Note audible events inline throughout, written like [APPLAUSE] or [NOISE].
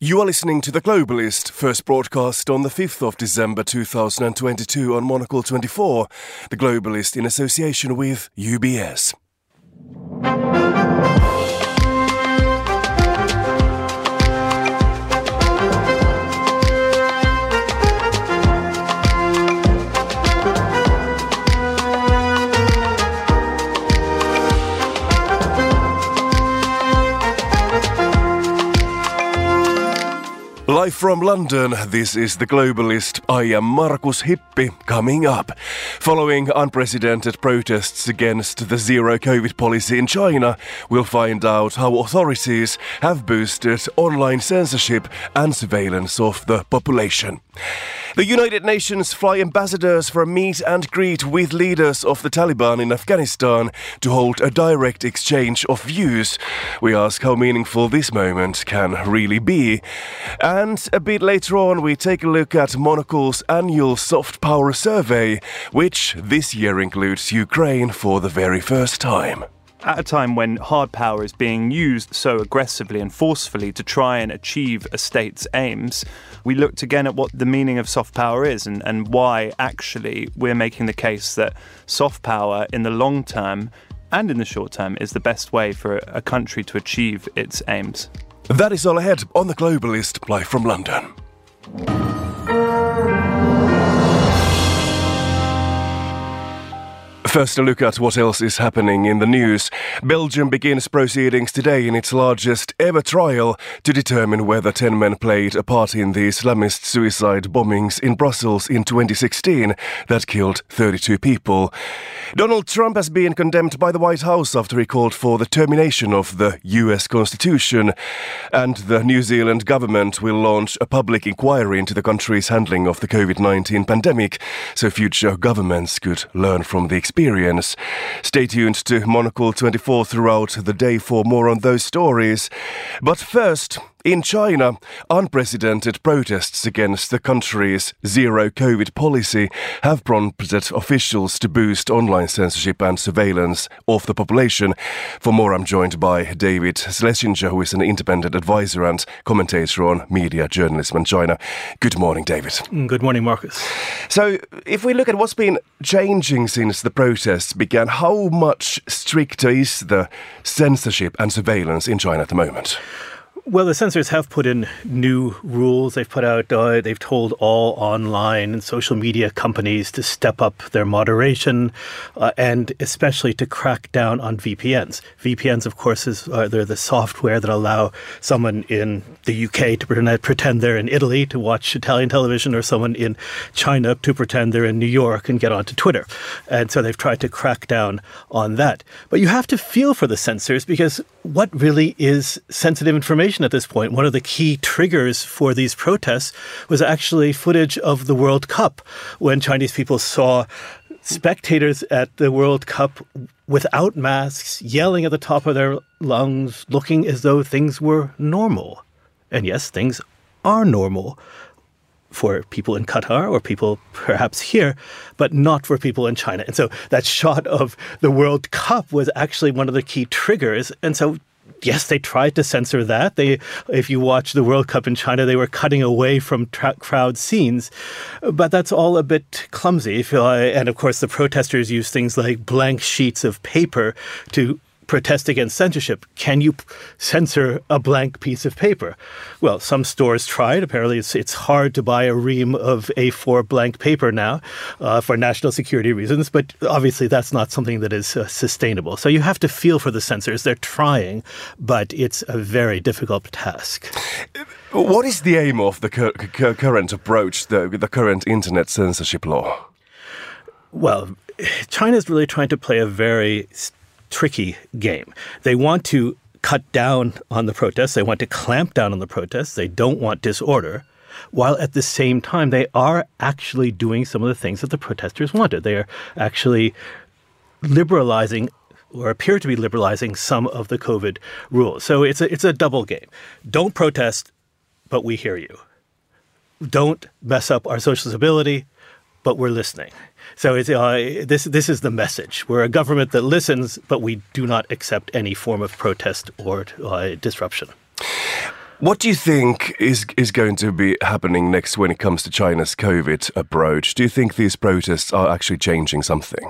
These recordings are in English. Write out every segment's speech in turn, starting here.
You are listening to The Globalist, first broadcast on the 5th of December 2022 on Monocle 24, The Globalist in association with UBS. Live from London, this is The Globalist. I am Markus Hippi, coming up. Following unprecedented protests against the zero COVID policy in China, we'll find out how authorities have boosted online censorship and surveillance of the population. The United Nations fly ambassadors for a meet and greet with leaders of the Taliban in Afghanistan to hold a direct exchange of views. We ask how meaningful this moment can really be. And a bit later on, we take a look at Monocle's annual soft power survey, which this year includes Ukraine for the very first time at a time when hard power is being used so aggressively and forcefully to try and achieve a state's aims, we looked again at what the meaning of soft power is and, and why actually we're making the case that soft power in the long term and in the short term is the best way for a country to achieve its aims. That is all ahead on The Globalist, live from London. First, a look at what else is happening in the news. Belgium begins proceedings today in its largest ever trial to determine whether 10 men played a part in the Islamist suicide bombings in Brussels in 2016 that killed 32 people. Donald Trump has been condemned by the White House after he called for the termination of the US Constitution, and the New Zealand government will launch a public inquiry into the country's handling of the COVID 19 pandemic so future governments could learn from the experience experience. Stay tuned to Monocle 24 throughout the day for more on those stories. But first, in China, unprecedented protests against the country's zero COVID policy have prompted officials to boost online censorship and surveillance of the population. For more, I'm joined by David Schlesinger, who is an independent advisor and commentator on media journalism in China. Good morning, David. Mm, good morning, Markus. So, if we look at what's been changing since the protests began, how much stricter is the censorship and surveillance in China at the moment? Well, the censors have put in new rules. They've put out, uh, they've told all online and social media companies to step up their moderation uh, and especially to crack down on VPNs. VPNs, of course, is uh, they're the software that allow someone in the UK to pretend, pretend they're in Italy to watch Italian television or someone in China to pretend they're in New York and get onto Twitter. And so they've tried to crack down on that. But you have to feel for the censors because what really is sensitive information? At this point. One of the key triggers for these protests was actually footage of the World Cup when Chinese people saw spectators at the World Cup without masks, yelling at the top of their lungs, looking as though things were normal. And yes, things are normal for people in Qatar or people perhaps here, but not for people in China. And so that shot of the World Cup was actually one of the key triggers. And so yes, they tried to censor that. They, if you watch the World Cup in China, they were cutting away from tra- crowd scenes, but that's all a bit clumsy. and of course, the protesters use things like blank sheets of paper to protest against censorship. Can you censor a blank piece of paper? Well, some stores tried. Apparently, it's, it's hard to buy a ream of A4 blank paper now uh, for national security reasons, but obviously that's not something that is uh, sustainable. So you have to feel for the censors. They're trying, but it's a very difficult task. What is the aim of the cur- cur- current approach, the, the current internet censorship law? Well, China is really trying to play a very tricky game. They want to cut down on the protests, they want to clamp down on the protests, they don't want disorder. While at the same time, they are actually doing some of the things that the protesters wanted. They are actually liberalizing or appear to be liberalizing some of the COVID rules. So it's a, it's a double game. Don't protest, but we hear you. Don't mess up our social stability, but we're listening. So it's, uh, this this is the message. We're a government that listens, but we do not accept any form of protest or uh, disruption. What do you think is is going to be happening next when it comes to China's COVID approach? Do you think these protests are actually changing something?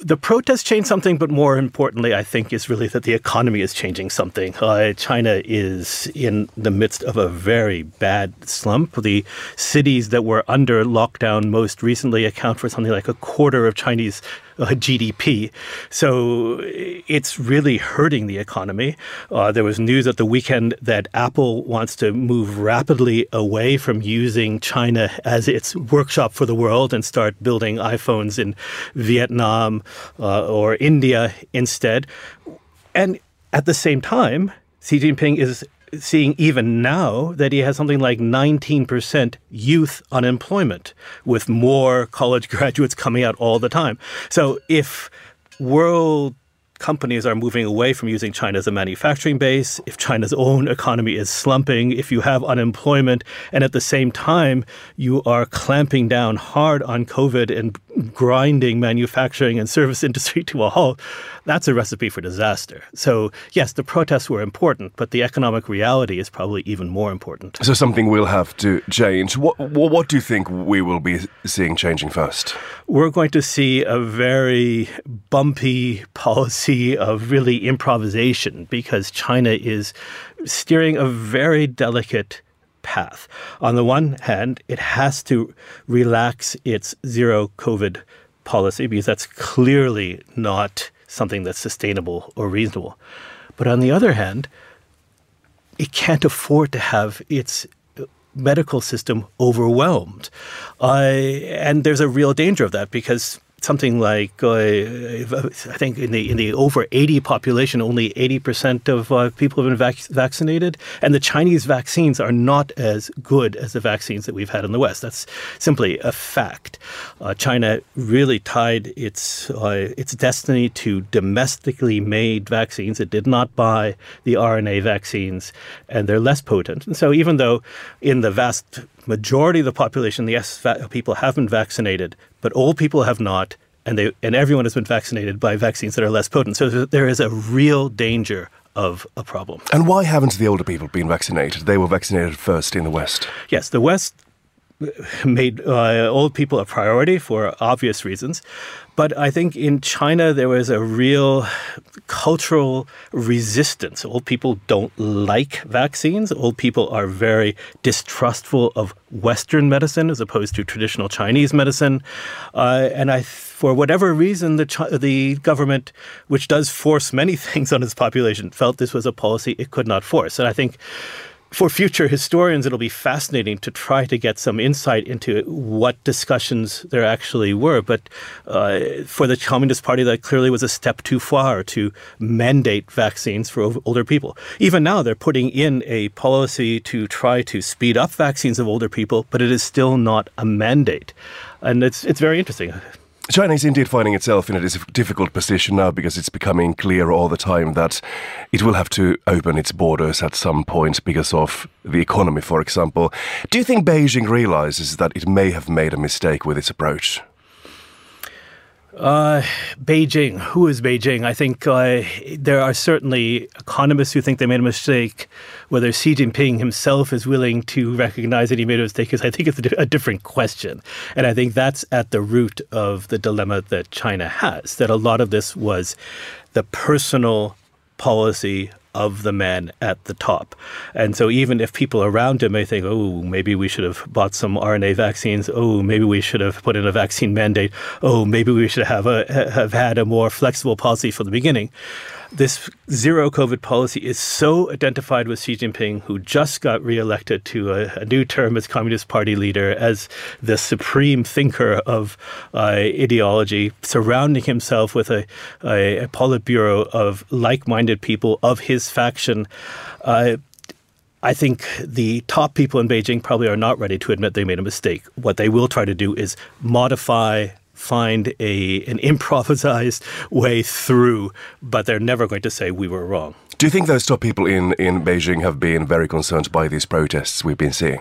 The protests change something, but more importantly, I think, is really that the economy is changing something. Uh, China is in the midst of a very bad slump. The cities that were under lockdown most recently account for something like a quarter of Chinese uh, GDP. So it's really hurting the economy. Uh, there was news at the weekend that Apple wants to move rapidly away from using China as its workshop for the world and start building iPhones in Vietnam uh, or India instead. And at the same time, Xi Jinping is seeing even now that he has something like 19% youth unemployment, with more college [LAUGHS] graduates coming out all the time. So if world companies are moving away from using China as a manufacturing base, if China's own economy is slumping, if you have unemployment, and at the same time you are clamping down hard on COVID and grinding manufacturing and service [LAUGHS] industry to a halt, that's a recipe for disaster. So, yes, the protests were important, but the economic reality is probably even more important. So, something will have to change. What, what do you think we will be seeing changing first? We're going to see a very bumpy [LAUGHS] policy of really improvisation because China is steering a very delicate path. On the one hand, it has to relax its zero COVID policy because that's clearly not something that's sustainable or reasonable. But on the other hand, it can't afford to have its medical system overwhelmed. Uh, and there's a real danger of that because something like uh, I think in the in the over 80 population, only 80 percent of uh, people have been vac- vaccinated, and the Chinese vaccines are not as good as the vaccines that we've had in the West. That's simply a fact. Uh, China really tied its uh, its destiny to domestically made vaccines. It did not buy the RNA vaccines, and they're less potent. And so, even though in the vast majority of the population, yes, people have been vaccinated, but old people have not, and they and everyone has been vaccinated by vaccines that are less potent. So there is a real danger of a problem. And why haven't the older people been vaccinated? They were vaccinated first in the West. Yes, the West [LAUGHS] made uh, old people a priority for obvious reasons. But I think in China, there was a real cultural resistance. Old people don't like vaccines. Old people are very distrustful of Western medicine as opposed to traditional Chinese medicine. Uh, and I, for whatever reason, the, the government, which does force many [LAUGHS] things on its population, felt this was a policy it could not force. And I think for future historians, it'll be fascinating to try to get some insight into what discussions there actually were. But uh, for the Communist Party, that clearly was a step too far to mandate vaccines for older people. Even now, they're putting in a policy to try to speed up vaccines of older people, but it is still not a mandate. And it's, it's very interesting. China is indeed finding itself in a difficult position now because it's becoming clear all the time that it will have to open its borders at some point because of the economy, for example. Do you think Beijing realizes that it may have made a mistake with its approach? Uh, Beijing. Who is Beijing? I think uh, there are certainly economists who think they made a mistake. Whether Xi Jinping himself is willing to recognize that he made a mistake is, I think, it's a different question. And I think that's at the root of the dilemma that China has. That a lot of this was the personal policy of the man at the top. And so even if people around him may think, oh, maybe we should have bought some RNA vaccines, oh, maybe we should have put in a vaccine mandate, oh, maybe we should have uh, a, have had a more flexible policy from the beginning this zero COVID policy is so identified with Xi Jinping, who just got reelected to a, a new term as Communist Party leader, as the supreme thinker of uh, ideology, surrounding himself with a, a, a Politburo of like minded people of his faction. Uh, I think the top people in Beijing probably are not ready to admit they made a mistake. What they will try to do is modify find a an improvised way through, but they're never going to say we were wrong. Do you think those top people in, in Beijing have been very concerned by these protests we've been seeing?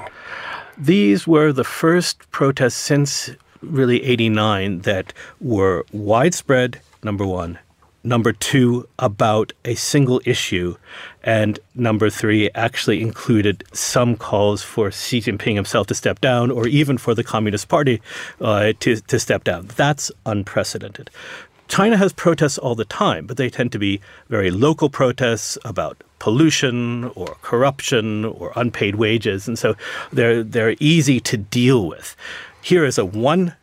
These were the first protests since really 89 that were widespread, number one, Number two, about a single issue. And number three, actually included some calls for Xi Jinping himself to step down or even for the Communist Party uh, to, to step down. That's unprecedented. China has protests all the time, but they tend to be very local protests about pollution or corruption or unpaid wages. And so they're, they're easy to deal with. Here is a one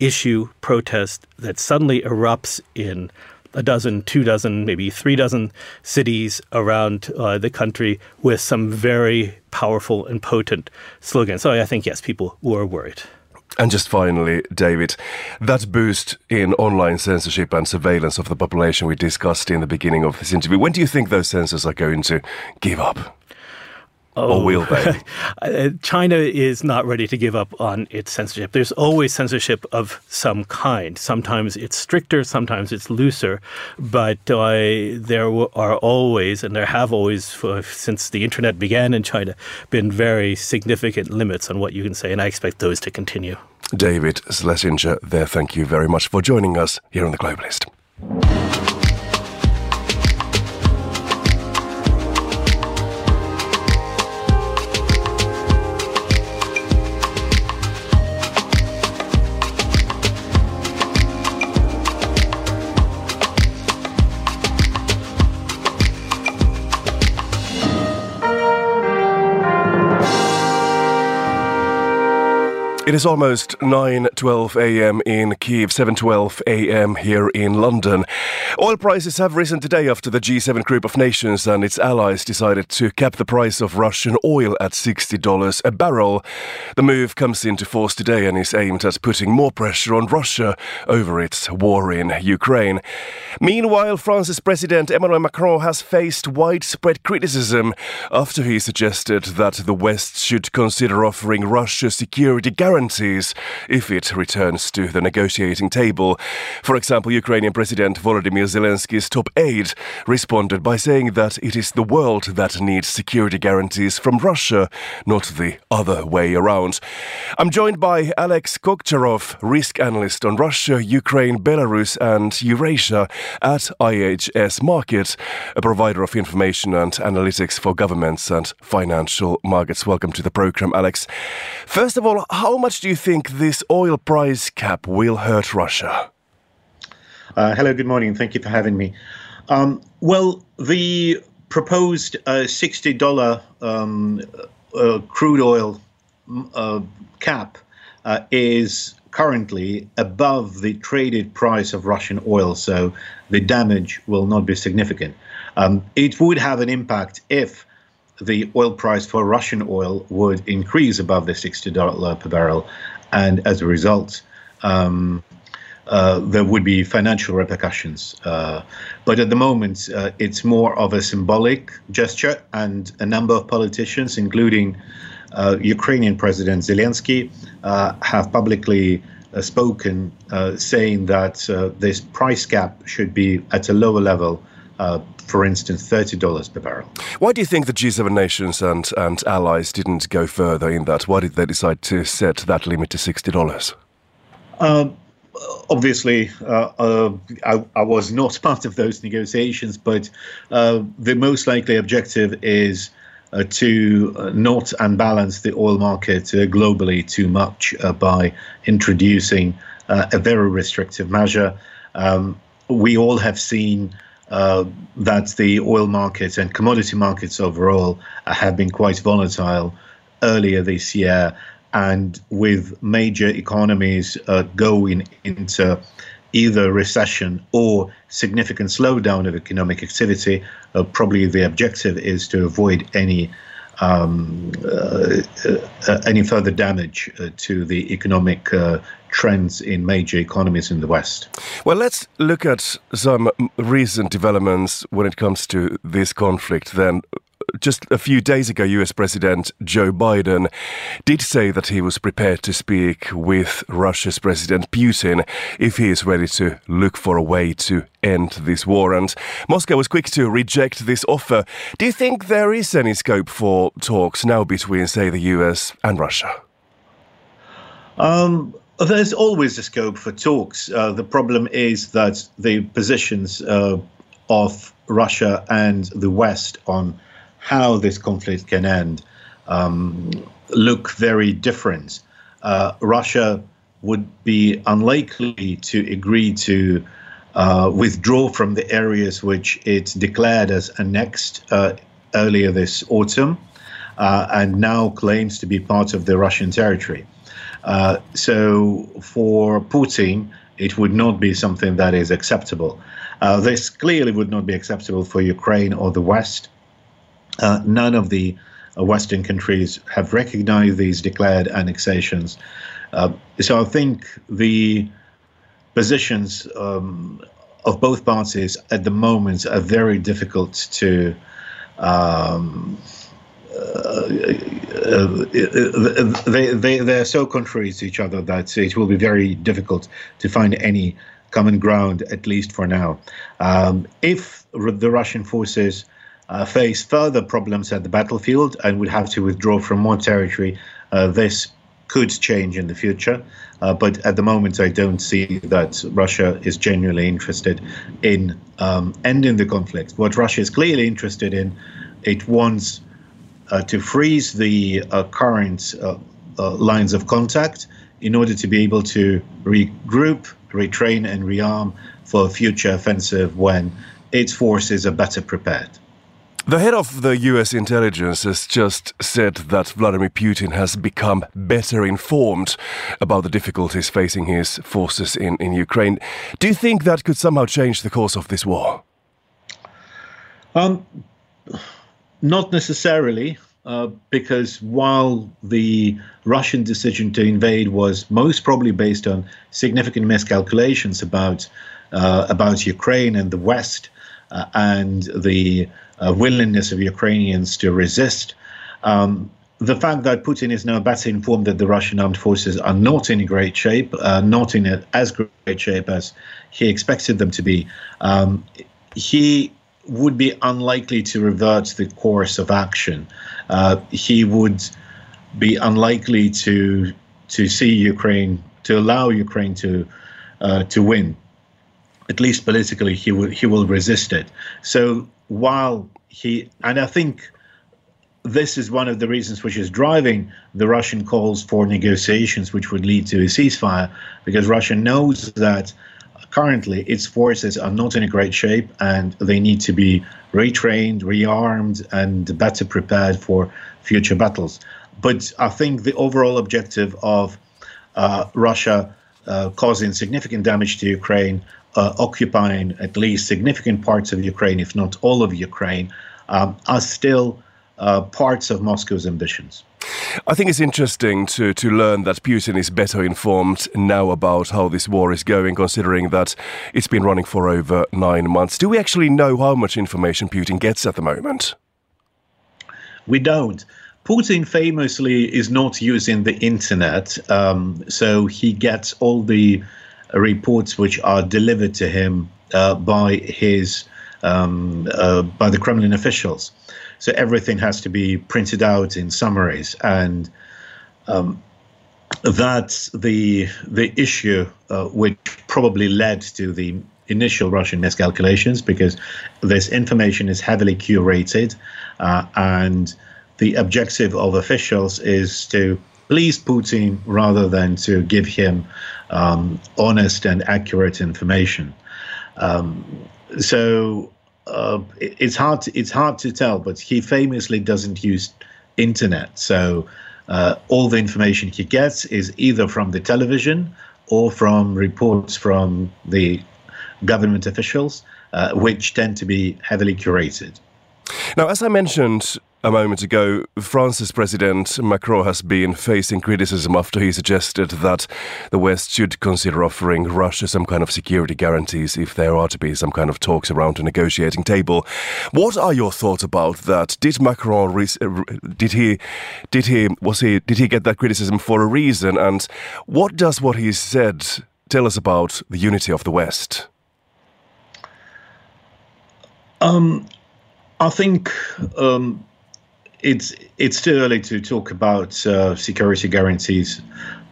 issue protest that suddenly erupts in a dozen, two dozen, maybe three dozen cities around uh, the country with some very powerful and potent slogans. So I think, yes, people were worried. And just finally, David, that boost in online censorship and surveillance of the population we discussed in the beginning of this interview, when do you think those censors are going to give up? Oh, they? [LAUGHS] Uh, China is not ready to give up on its censorship. There's always censorship of some kind. Sometimes it's stricter, sometimes it's looser, but uh, there are always, and there have always, for, since the internet began in China, been very significant limits on what you can say, and I expect those to continue. David Schlesinger, there, thank you very much for joining us here on The Globalist. It is almost 9:12 a.m. in Kiev, 7:12 a.m. here in London. Oil prices have risen today after the G7 group of nations and its allies decided to cap the price of Russian oil at $60 a barrel. The move comes into force today and is aimed at putting more pressure on Russia over its war in Ukraine. Meanwhile, France's President Emmanuel Macron has faced widespread criticism after he suggested that the West should consider offering Russia security guarantees guarantees if it returns to the negotiating table. For example, Ukrainian President Volodymyr Zelensky's top aide responded by saying that it is the world that needs security guarantees from Russia, not the other way around. I'm joined by Alex Kokcharov, risk analyst on Russia, Ukraine, Belarus, and Eurasia at IHS Markit, a provider of information and analytics for governments and financial markets. Welcome to the program, Alex. First of all, how much much do you think this oil price cap will hurt Russia? Uh, hello, good morning. Thank you for having me. Um, well, the proposed uh, $60 um, uh, crude oil uh, cap uh, is currently above the traded price of Russian oil, so the damage will not be significant. Um, it would have an impact if the oil price for Russian oil would increase above the $60 per barrel. And as a result, um, uh, there would be financial repercussions. Uh, but at the moment, uh, it's more of a symbolic gesture, and a number of politicians, including uh, Ukrainian President Zelensky, uh, have publicly uh, spoken saying that this price gap should be at a lower level for instance, $30 per barrel. Why do you think the G7 nations and, and allies didn't go further in that? Why did they decide to set that limit to $60? Um, obviously, uh, uh, I, I, was not [LAUGHS] part of those negotiations, but uh, the most likely objective is uh, to uh, not unbalance the oil market globally too much by introducing a very restrictive measure. Um, we all have seen uh, that the oil markets and commodity markets overall have been quite volatile earlier this year. And with major economies uh, going into either recession or significant slowdown of economic activity, uh, probably the objective is to avoid any um, uh, uh, any further damage uh, to the economic uh, trends in major economies in the West. Well, let's look at some recent developments when it comes to this conflict then just a few days ago, US President Joe Biden did say that he was prepared to speak with Russia's President Putin if he is ready to look for a way to end this war. And Moscow was quick to reject this offer. Do you think there is any scope for talks now between, say, the US and Russia? Um, There's always a scope for talks. Uh, the problem is that the positions uh, of Russia and the West on how this conflict can end um, look very different. Uh, Russia would be unlikely to agree to uh, withdraw from the areas which it declared as annexed uh, earlier this autumn uh, and now claims to be part of the Russian territory. Uh, so for Putin, it would not be something that is acceptable. Uh, this clearly would not be acceptable for Ukraine or the West. Uh, none of the uh, Western countries have recognized these declared annexations. Uh, so I think the positions um, of both parties at the moment are very difficult to. Um, they, they, they're so contrary to each other that it will be very difficult to find any common ground, at least for now. Um, if the Russian forces uh, face further problems at the battlefield and would have to withdraw from more territory, uh, this could change in the future. Uh, but at the moment, I don't see that Russia is genuinely interested in um, ending the conflict. What Russia is clearly interested in, it wants uh, to freeze the uh, current uh, lines of contact in order to be able to regroup, retrain, and rearm for a future offensive when its forces are better prepared. The head of the US intelligence has just said that Vladimir Putin has become better informed about the difficulties facing his forces in, in Ukraine. Do you think that could somehow change the course of this war? Um, not necessarily, uh, because while the Russian decision to invade was most probably based on significant miscalculations about uh, about Ukraine and the West uh, and the uh, willingness of Ukrainians to resist. Um, the fact that Putin is now better informed that the Russian armed forces are not in great shape, uh, not in as great shape as he expected them to be, um, he would be unlikely to revert the course of action. Uh, he would be unlikely to to see Ukraine to allow Ukraine to uh, to win. At least politically, he will he will resist it. So while he and I think this is one of the reasons which is driving the Russian calls for negotiations, which would lead to a ceasefire, because Russia knows that currently its forces are not in a great shape and they need to be retrained, rearmed, and better prepared for future battles. But I think the overall objective of uh, Russia uh, causing significant damage to Ukraine, uh, occupying at least significant parts of Ukraine, if not all of Ukraine, um, are still uh, parts of Moscow's ambitions. I think it's interesting to, to learn that Putin is better informed now about how this war is going, considering that it's been running for over nine months. Do we actually know how much information Putin gets at the moment? We don't. Putin famously is not using the internet, um, so he gets all the reports which are delivered to him uh, by his um, uh, by the Kremlin officials. So everything has to be printed out in summaries, and um, that's the the issue uh, which probably led to the initial Russian miscalculations because this information is heavily curated, uh, and the objective of officials is to please Putin rather than to give him um, honest and accurate information. Um, so uh, it's hard to, it's hard to tell, but he famously doesn't use internet. So uh, all the information he gets is either from the television or from reports from the government officials, uh, which tend to be heavily curated. Now, as I mentioned a moment ago, France's President Macron has been facing criticism after he suggested that the West should consider offering Russia some kind of security guarantees if there are to be some kind of talks around a negotiating table. What are your thoughts about that? Did Macron did he did he was he did he get that criticism for a reason? And what does what he said tell us about the unity of the West? Um, I think um, it's it's too early to talk about uh, security guarantees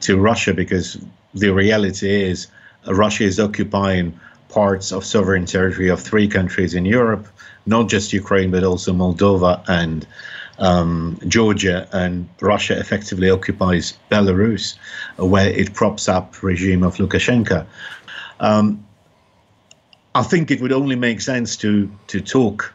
to Russia because the reality is uh, Russia is occupying parts of sovereign territory of three countries in Europe, not just Ukraine, but also Moldova and um, Georgia. And Russia effectively occupies Belarus, uh, where it props up regime of Lukashenko. Um, I think it would only make sense to to talk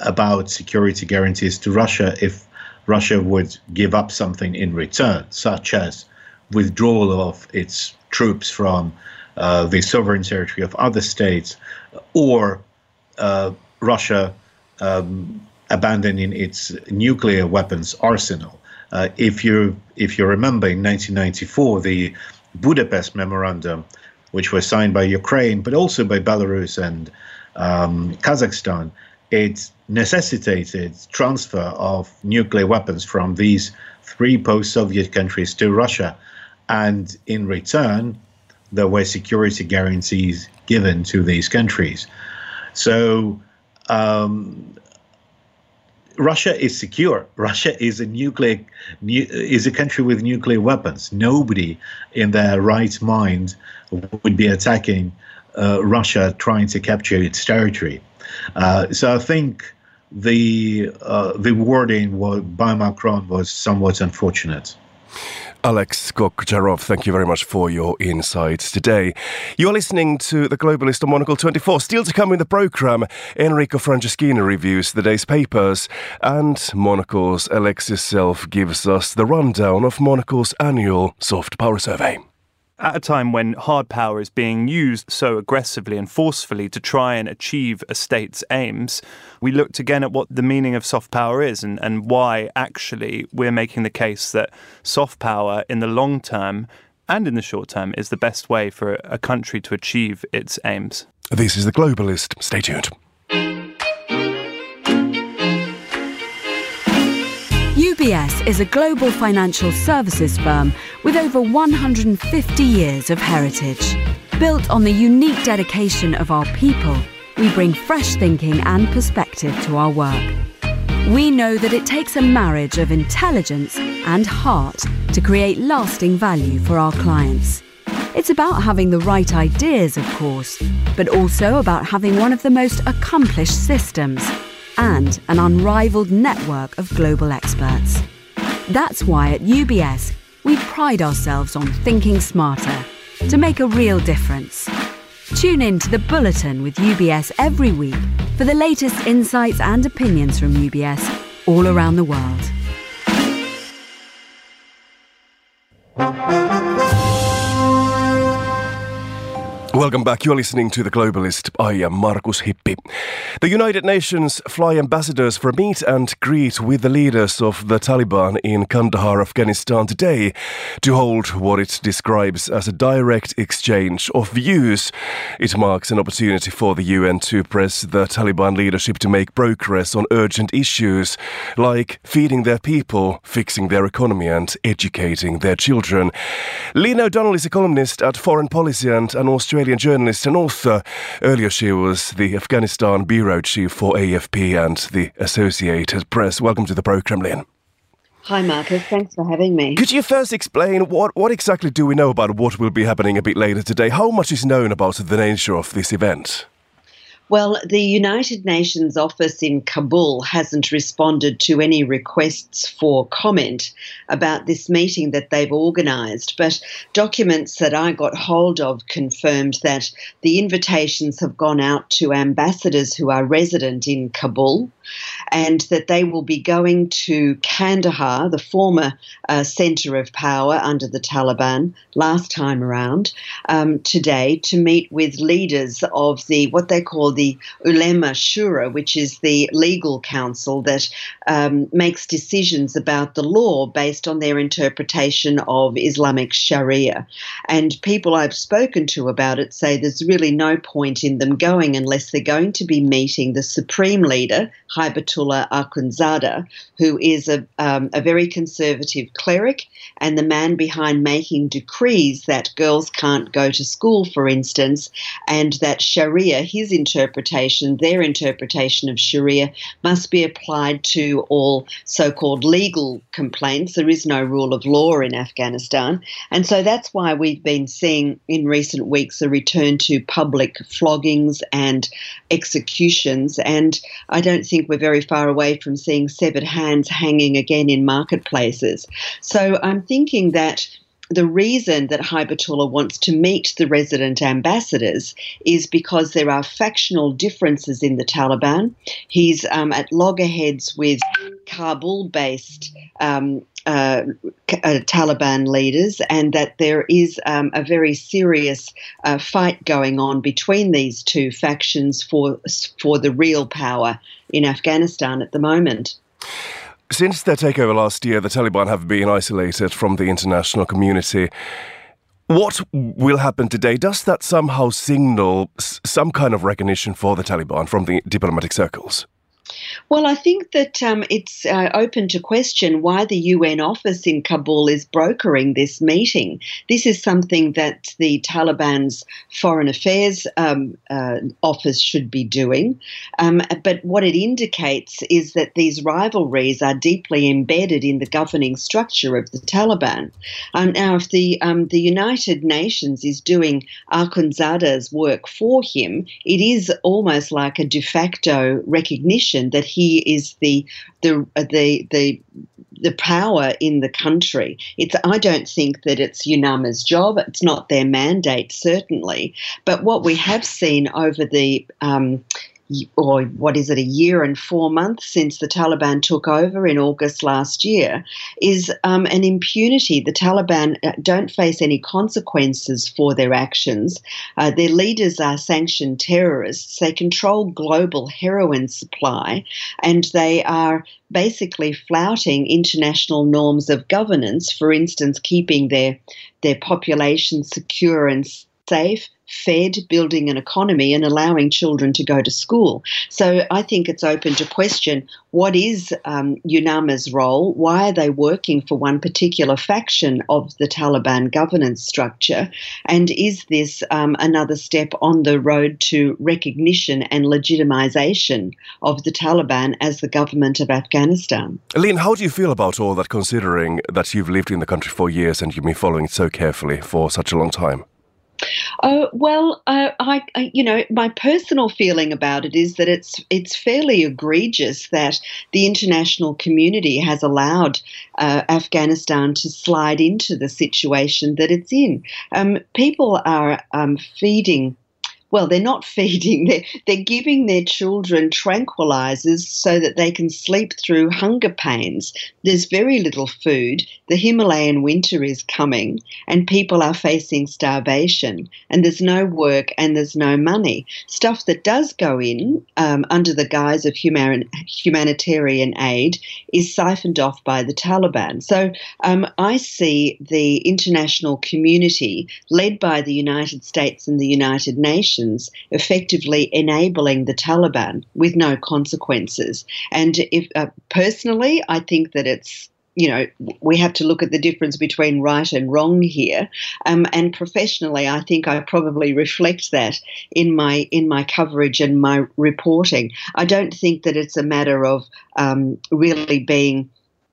about security guarantees to Russia if Russia would give up something in return, such as withdrawal of its troops from uh, the sovereign territory of other states, or uh, Russia um, abandoning its nuclear weapons arsenal. Uh, if you if you remember, in 1994, the Budapest Memorandum, which was signed by Ukraine but also by Belarus and um, Kazakhstan, it necessitated transfer of nuclear weapons from these three post-Soviet countries to Russia, and in return, there were security guarantees given to these countries. So. Um, Russia is secure. Russia is a nuclear is a country with nuclear weapons. Nobody in their right mind would be attacking uh, Russia trying to capture its territory. Uh, so I think the uh, the wording by Macron was somewhat unfortunate. Alex Kokcharov, thank you very much for your insights today. You're listening to The Globalist on Monocle 24. Still to come in the programme, Enrico Franceschini reviews the day's papers, and Monocle's Alexis Self gives us the rundown of Monocle's annual soft power survey at a time when hard power is being used so aggressively and forcefully to try and achieve a state's aims, we looked again at what the meaning of soft power is and, and why actually we're making the case that soft power in the long term and in the short term is the best way for a country to achieve its aims. This is The Globalist. Stay tuned. UBS is a global financial services firm with over 150 years of heritage. Built on the unique dedication of our people, we bring fresh thinking and perspective to our work. We know that it takes a marriage of intelligence and heart to create lasting value for our clients. It's about having the right ideas, of course, but also about having one of the most accomplished systems and an unrivaled network of global experts. That's why at UBS, we pride ourselves on thinking smarter to make a real difference. Tune in to the Bulletin with UBS every week for the latest insights and opinions from UBS all around the world. Welcome back. You're listening to The Globalist. I am Markus Hippi. The United Nations fly ambassadors for a meet and greet with the leaders of the Taliban in Kandahar, Afghanistan today to hold what it describes as a direct exchange of views. It marks an opportunity for the UN to press the Taliban leadership to make progress on urgent issues like feeding their people, fixing their economy, and educating their children. Lynne O'Donnell is a columnist at Foreign Policy and an Australian Australian journalist and author. Earlier, she was the Afghanistan bureau chief for AFP and the Associated Press. Welcome to the programme, Lynne. Hi, Markus. Thanks for having me. Could you first explain what, what exactly do we know about what will be happening a bit later today? How much is known about the nature of this event? Well, the United Nations office in Kabul hasn't responded to any requests for comment about this meeting that they've organised, but documents that I got hold of confirmed that the invitations have gone out to ambassadors who are resident in Kabul and that they will be going to Kandahar, the former uh, centre of power under the Taliban last time around, um, today to meet with leaders of the what they call the Ulema Shura, which is the legal council that um, makes decisions about the law based on their interpretation of Islamic Sharia. And people I've spoken to about it say there's really no point in them going unless they're going to be meeting the supreme leader, Hibatullah Akhundzada, who is a, um, a very conservative cleric and the man behind making decrees that girls can't go to school, for instance, and that Sharia, his interpretation, their interpretation of Sharia, must be applied to all so called legal complaints. There is no rule of law in Afghanistan. And so that's why we've been seeing in recent weeks a return to public floggings and executions. And I don't think we're very far away from seeing severed hands hanging again in marketplaces. So I'm thinking that the reason that Hibatullah wants to meet the resident ambassadors is because there are factional differences in the Taliban. He's um, at loggerheads with Kabul based um, uh, uh, Taliban leaders, and that there is um, a very serious uh, fight going on between these two factions for for the real power in Afghanistan at the moment. Since their takeover last year, the Taliban have been isolated from the international community. What will happen today? Does that somehow signal some kind of recognition for the Taliban from the diplomatic circles? Well, I think that um, it's uh, open to question why the UN office in Kabul is brokering this meeting. This is something that the Taliban's foreign affairs um, uh, office should be doing. Um, but what it indicates is that these rivalries are deeply embedded in the governing structure of the Taliban. Um, now, if the um, the United Nations is doing Akhundzada's work for him, it is almost like a de facto recognition that he he is the the the the the power in the country. It's I don't think that it's UNAMA's job. It's not their mandate, certainly. But what we have seen over the um, or what is it, a year and four months since the Taliban took over in August last year, is um, an impunity. The Taliban uh, don't face any consequences for their actions. Uh, their leaders are sanctioned terrorists. They control global heroin supply, and they are basically flouting international norms of governance. For instance, keeping their their population secure and safe fed, building an economy, and allowing children to go to school. So I think it's open to question what is um, UNAMA's role? Why are they working for one particular faction of the Taliban governance structure? And is this um, another step on the road to recognition and legitimization of the Taliban as the government of Afghanistan? Lynne, how do you feel about all that, considering that you've lived in the country for years and you've been following it so carefully for such a long time? Oh well, uh, I, I, you know, my personal feeling about it is that it's it's fairly egregious that the international community has allowed uh, Afghanistan to slide into the situation that it's in. Um, people are um, feeding well, they're not [LAUGHS] feeding, they're, they're giving their children tranquilizers so that they can sleep through hunger pains. There's very little food. The Himalayan winter is coming, and people are facing starvation, and there's no work and there's no money. Stuff that does go in um, under the guise of human, humanitarian aid is siphoned off by the Taliban. So um, I see the international community, led by the United States and the United Nations, effectively enabling the Taliban with no consequences. And if uh, personally, I think that it's you know, we have to look at the difference between right and wrong here. Um, and professionally, I think I probably reflect that in my in my coverage and my reporting. I don't think that it's a matter of um, really being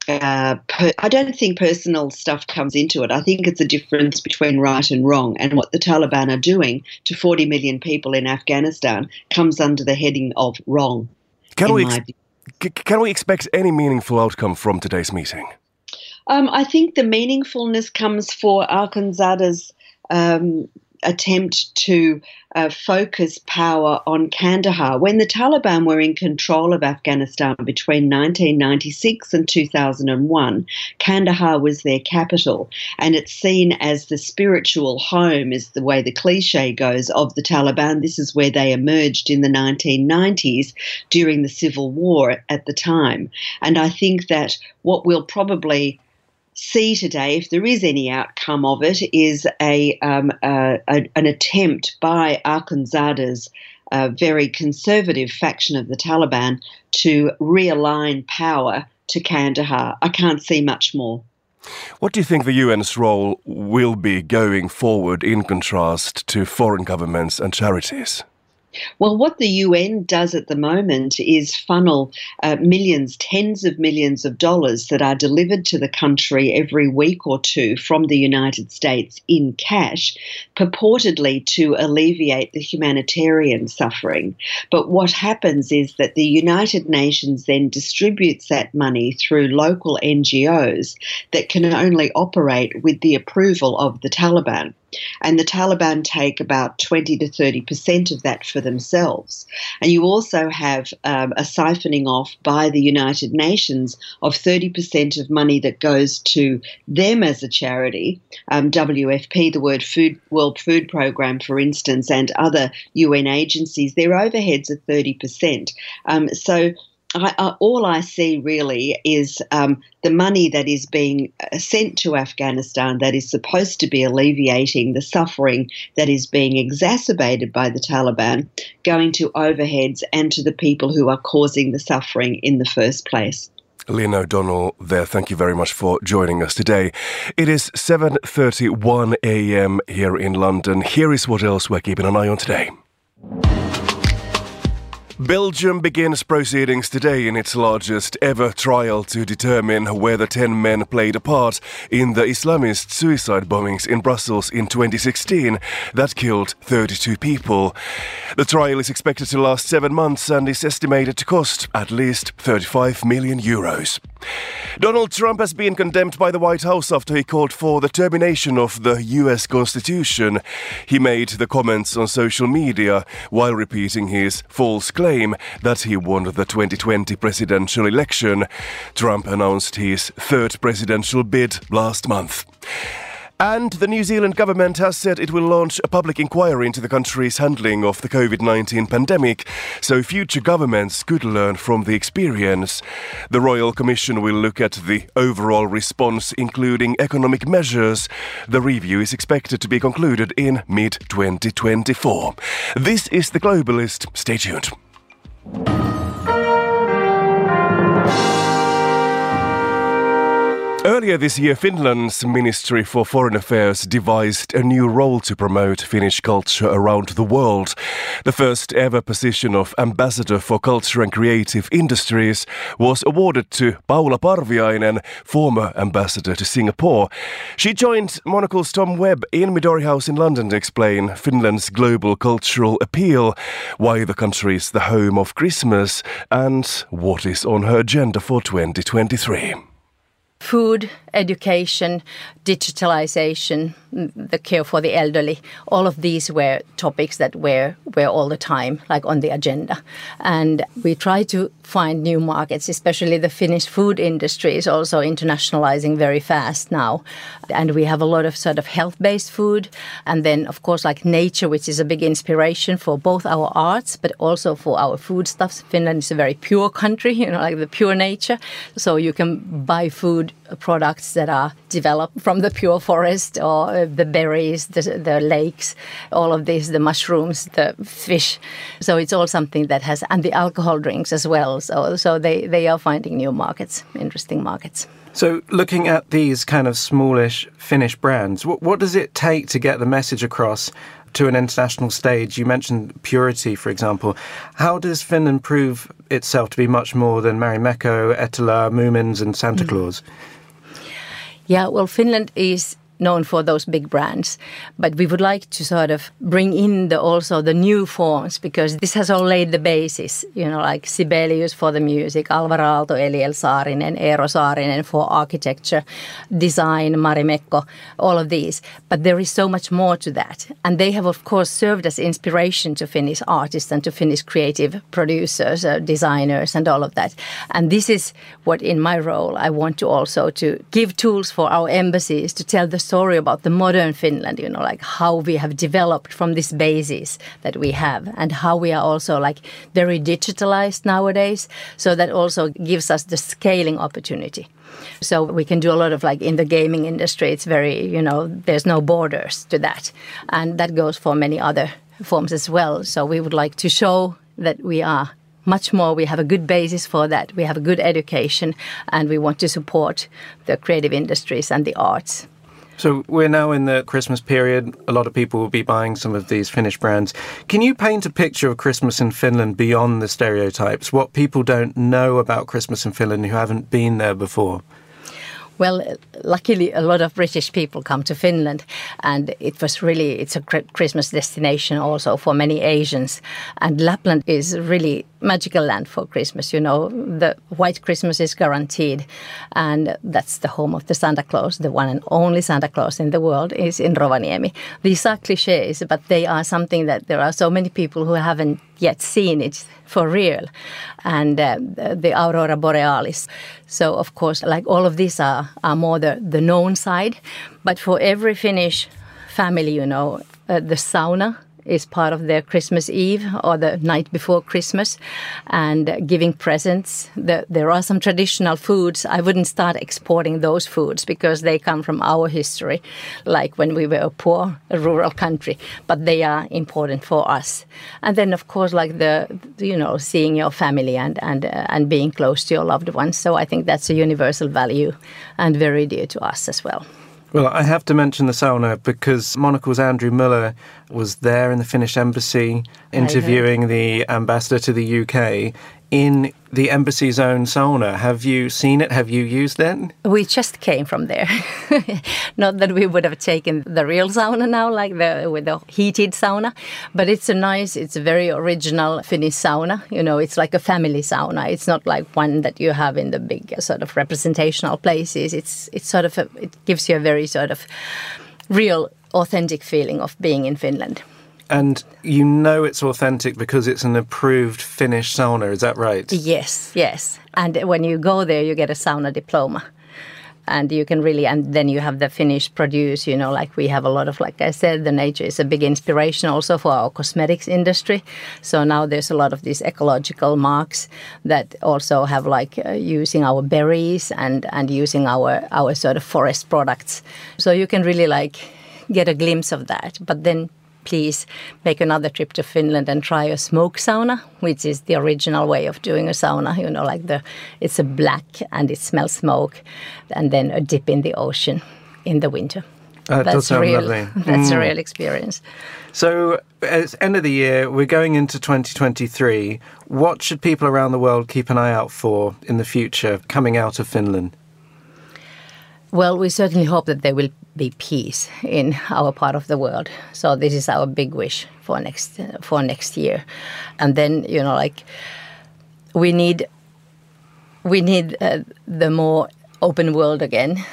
uh, per, I don't think personal stuff comes into it. I think it's a difference between right and wrong, and what the Taliban are doing to 40 million people in Afghanistan comes under the heading of wrong. Can we ex- can we expect any meaningful outcome from today's meeting? Um, I think the meaningfulness comes for Akhundzada's um, attempt to uh, focus power on Kandahar. When the Taliban were in control of Afghanistan between 1996 and 2001, Kandahar was their capital, and it's seen as the spiritual home, is the way the cliche goes, of the Taliban. This is where they emerged in the 1990s during the civil war at the time. And I think that what we'll probably see today, if there is any outcome of it, is a, um, a, a an attempt by Akhundzada's a very conservative faction of the Taliban to realign power to Kandahar. I can't see much more. What do you think the UN's role will be going forward in contrast to foreign governments and charities? Well, what the UN does at the moment is funnel uh, millions, tens of millions of dollars that are delivered to the country every week or two from the United States in cash, purportedly to alleviate the humanitarian suffering. But what happens is that the United Nations then distributes that money through local NGOs that can only operate with the approval of the Taliban. And the Taliban take about 20 to 30% of that for themselves. And you also have um, a siphoning off by the United Nations of 30% of money that goes to them as a charity, um, WFP, the Word Food, World Food Program, for instance, and other UN agencies, their overheads are 30%. Um, so I, uh, all I see really is um, the money that is being uh, sent to Afghanistan that is supposed to be alleviating the suffering that is being exacerbated by the Taliban going to overheads and to the people who are causing the suffering in the first place. Lynne O'Donnell there. Thank you very much for joining us today. It is 7:31 a.m. here in London. Here is what else we're keeping an eye on today. Belgium begins proceedings today in its largest ever trial to determine whether 10 men played a part in the Islamist suicide bombings in Brussels in 2016 that killed 32 people. The trial is expected to last seven months and is estimated to cost at least 35 million euros. Donald Trump has been condemned by the White House after he called for the termination of the US Constitution. He made the comments on social media while repeating his false claim claim that he won the 2020 presidential election. Trump announced his third presidential bid last month. And the New Zealand government has said it will launch a public inquiry into the country's handling of the COVID 19 pandemic, so future governments could learn from the experience. The Royal Commission will look at the overall response, including economic measures. The review is expected to be concluded in mid 2024. This is The Globalist. Stay tuned. Ah! Earlier this year, Finland's Ministry for Foreign Affairs devised a new role to promote Finnish culture around the world. The first ever position of Ambassador for Culture and Creative Industries was awarded to Paula Parviainen, former ambassador to Singapore. She joined Monocle's Tom Webb in Midori House in London to explain Finland's global cultural appeal, why the country is the home of Christmas, and what is on her agenda for 2023 food, education, digitalization, the care for the elderly, all of these were topics that were, were all the time, like on the agenda. And we try to find new markets, especially the Finnish food industry is also internationalizing very fast now. And we have a lot of sort of health based food. And then, of course, like nature, which is a big inspiration for both our arts, but also for our foodstuffs. Finland is a very pure country, [LAUGHS] you know, like the pure nature. So you can buy food products that are developed from the pure forest or uh, the berries, the, the lakes, all of these, the mushrooms, the fish. So it's all something that has, and the alcohol drinks as well. So, so they, they are finding new markets, interesting markets. So, looking at these kind of smallish Finnish brands, what, what does it take to get the message across to an international stage? You mentioned purity, for example. How does Finland prove itself to be much more than Marimekko, Iittala, Moomins, and Santa mm. Claus? Yeah, well, Finland is known for those big brands. But we would like to sort of bring in the also the new forms because this has all laid the basis, you know, like Sibelius for the music, Alvar Aalto, Eliel Saarinen, Eero Saarinen for architecture, design, Marimekko, all of these. But there is so much more to that. And they have, of course, served as inspiration to Finnish artists and to Finnish creative producers, uh, designers, and all of that. And this is what in my role I want to also to give tools for our embassies to tell the story about the modern Finland, you know, like how we have developed from this basis that we have and how we are also like very digitalized nowadays. So that also gives us the scaling opportunity. So we can do a lot of like in the gaming industry, it's very, you know, there's no borders to that. And that goes for many other forms as well. So we would like to show that we are much more. We have a good basis for that. We have a good education, and we want to support the creative industries and the arts. So we're now in the Christmas period. A lot of people will be buying some of these Finnish brands. Can you paint a picture of Christmas in Finland beyond the stereotypes? What people don't know about Christmas in Finland who haven't been there before? Well, luckily, a lot of British people come to Finland, and it was really it's a Christmas destination also for many Asians. And Lapland is really magical land for Christmas. You know, the white Christmas is guaranteed, and that's the home of the Santa Claus. The one and only Santa Claus in the world is in Rovaniemi. These are cliches, but they are something that there are so many people who haven't yet seen it for real, and uh, the aurora borealis. So of course, like all of these are are more the the known side, but for every Finnish family, you know, uh, the sauna is part of their Christmas Eve or the night before Christmas and giving presents. The, there are some traditional foods. I wouldn't start exporting those foods because they come from our history, like when we were a poor a rural country, but they are important for us. And then, of course, like the, you know, seeing your family and, and, uh, and being close to your loved ones. So I think that's a universal value and very dear to us as well. Well, I have to mention the sauna because Monocle's Andrew Muller was there in the Finnish embassy interviewing the ambassador to the UK in the embassy's own sauna. Have you seen it? Have you used it? We just came from there. [LAUGHS] Not that we would have taken the real sauna now, like the with the heated sauna, but it's a nice, it's a very original Finnish sauna. You know, it's like a family sauna. It's not like one that you have in the big uh, sort of representational places. It's it's sort of a, it gives you a very sort of real, authentic feeling of being in Finland. And you know it's authentic because it's an approved Finnish sauna, is that right? Yes, yes. And when you go there, you get a sauna diploma. And you can really, and then you have the Finnish produce, you know, like we have a lot of, like I said, the nature is a big inspiration also for our cosmetics industry. So now there's a lot of these ecological marks that also have like uh, using our berries and, and using our, our sort of forest products. So you can really like get a glimpse of that. But then please make another trip to Finland and try a smoke sauna, which is the original way of doing a sauna. You know, like the it's a black and it smells smoke, and then a dip in the ocean in the winter. Uh, that that's real. Lovely. [LAUGHS] That's mm. a real experience. So, at the end of the year, we're going into 2023. What should people around the world keep an eye out for in the future coming out of Finland? Well, we certainly hope that there will be peace in our part of the world. So this is our big wish for next for next year, and then you know, like we need we need uh, the more open world again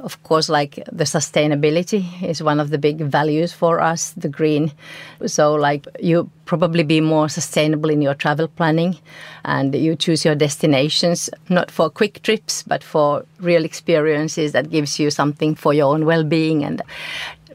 of course, like the sustainability is one of the big values for us, the green. So, like, you probably be more sustainable in your travel planning and you choose your destinations not for quick trips, but for real experiences that gives you something for your own well being. And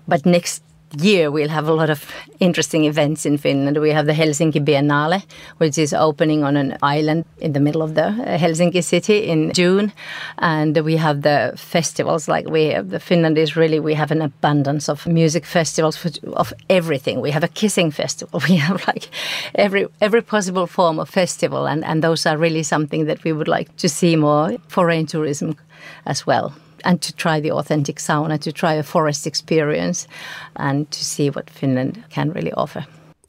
but next year we'll have a lot of interesting events in Finland. We have the Helsinki Biennale, which is opening on an island in the middle of the uh, Helsinki city in June, and we have the festivals. Like we, have, the Finland is really we have an abundance of music festivals of everything. We have a kissing festival. [LAUGHS] We have like every every possible form of festival, and and those are really something that we would like to see more foreign tourism as well and to try the authentic sauna, to try a forest experience, and to see what Finland can really offer.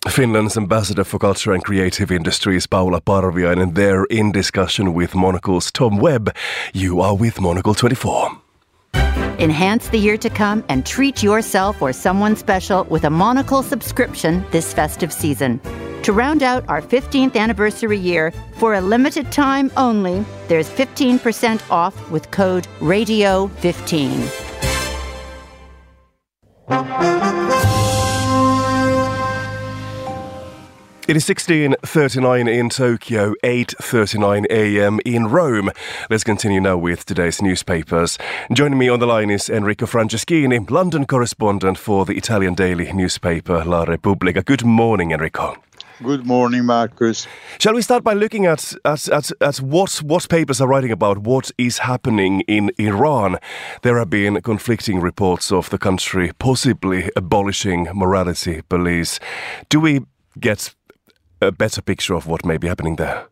Finland's ambassador for culture and creative industries, Paula Parviainen, there in discussion with Monocle's Tom Webb. You are with Monocle 24. Enhance the year to come and treat yourself or someone special with a Monocle subscription this festive season. To round out our 15th anniversary year, for a limited time only, there's 15% off with code RADIO15. It is 16:39 in Tokyo, 8:39 a.m. in Rome. Let's continue now with today's newspapers. Joining me on the line is Enrico Franceschini, London correspondent for the Italian daily newspaper La Repubblica. Good morning, Enrico. Good morning, Markus. Shall we start by looking at, at, at, at what, what papers are writing about what is happening in Iran? There have been conflicting reports of the country possibly abolishing morality police. Do we get a better picture of what may be happening there?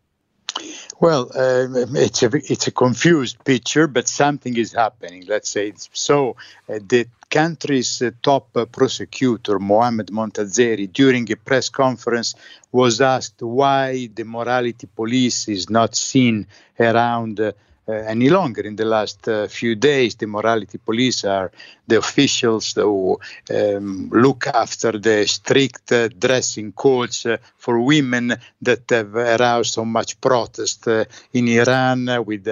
Well, uh, it's a it's a confused picture, but something is happening. Let's say so. Uh, the country's uh, top uh, prosecutor, Mohamed Montazeri, during a press conference was asked why the morality police is not seen around uh, uh, any longer. In the last uh, few days, the morality police are the officials who um, look after the strict uh, dressing codes for women that have aroused so much protest in Iran with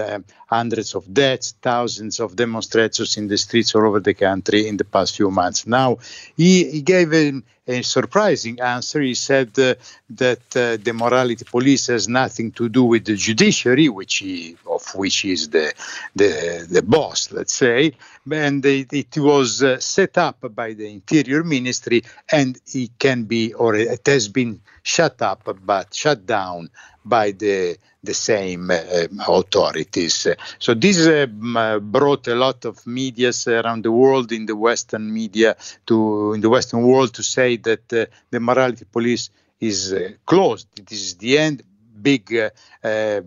hundreds of deaths, thousands of demonstrators in the streets all over the country in the past few months. Now, he, he gave a, a, surprising answer. He said uh, that uh, the morality police has nothing to do with the judiciary, which he, of which he is the, the, the boss, let's say, and it, it was uh, set up by the Interior Ministry, and it can be, or it has been shut up, but shut down by the the same uh, authorities. So this uh, brought a lot of medias around the world in the Western media to in the Western world to say that uh, the morality police is uh, closed. It is the end. Big uh, uh,